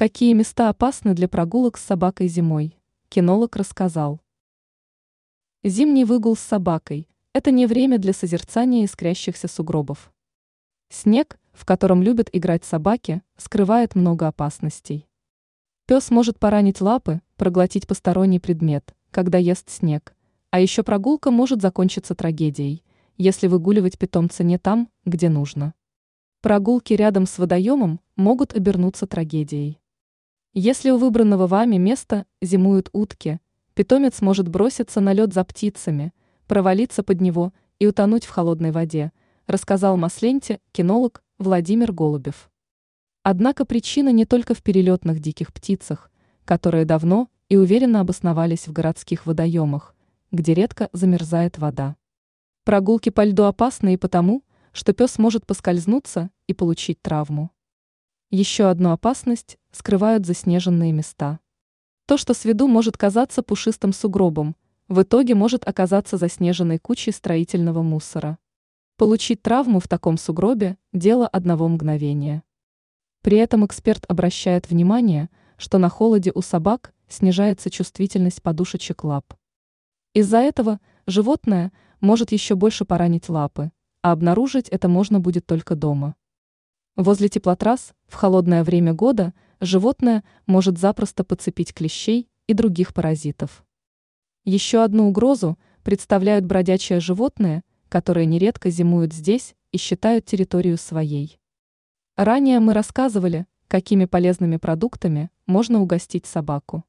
Какие места опасны для прогулок с собакой зимой? Кинолог рассказал. Зимний выгул с собакой – это не время для созерцания искрящихся сугробов. Снег, в котором любят играть собаки, скрывает много опасностей. Пес может поранить лапы, проглотить посторонний предмет, когда ест снег, а еще прогулка может закончиться трагедией, если выгуливать питомца не там, где нужно. Прогулки рядом с водоемом могут обернуться трагедией. Если у выбранного вами места зимуют утки, питомец может броситься на лед за птицами, провалиться под него и утонуть в холодной воде, рассказал Масленте кинолог Владимир Голубев. Однако причина не только в перелетных диких птицах, которые давно и уверенно обосновались в городских водоемах, где редко замерзает вода. Прогулки по льду опасны и потому, что пес может поскользнуться и получить травму. Еще одну опасность скрывают заснеженные места. То, что с виду может казаться пушистым сугробом, в итоге может оказаться заснеженной кучей строительного мусора. Получить травму в таком сугробе – дело одного мгновения. При этом эксперт обращает внимание, что на холоде у собак снижается чувствительность подушечек лап. Из-за этого животное может еще больше поранить лапы, а обнаружить это можно будет только дома. Возле теплотрасс в холодное время года животное может запросто подцепить клещей и других паразитов. Еще одну угрозу представляют бродячие животные, которые нередко зимуют здесь и считают территорию своей. Ранее мы рассказывали, какими полезными продуктами можно угостить собаку.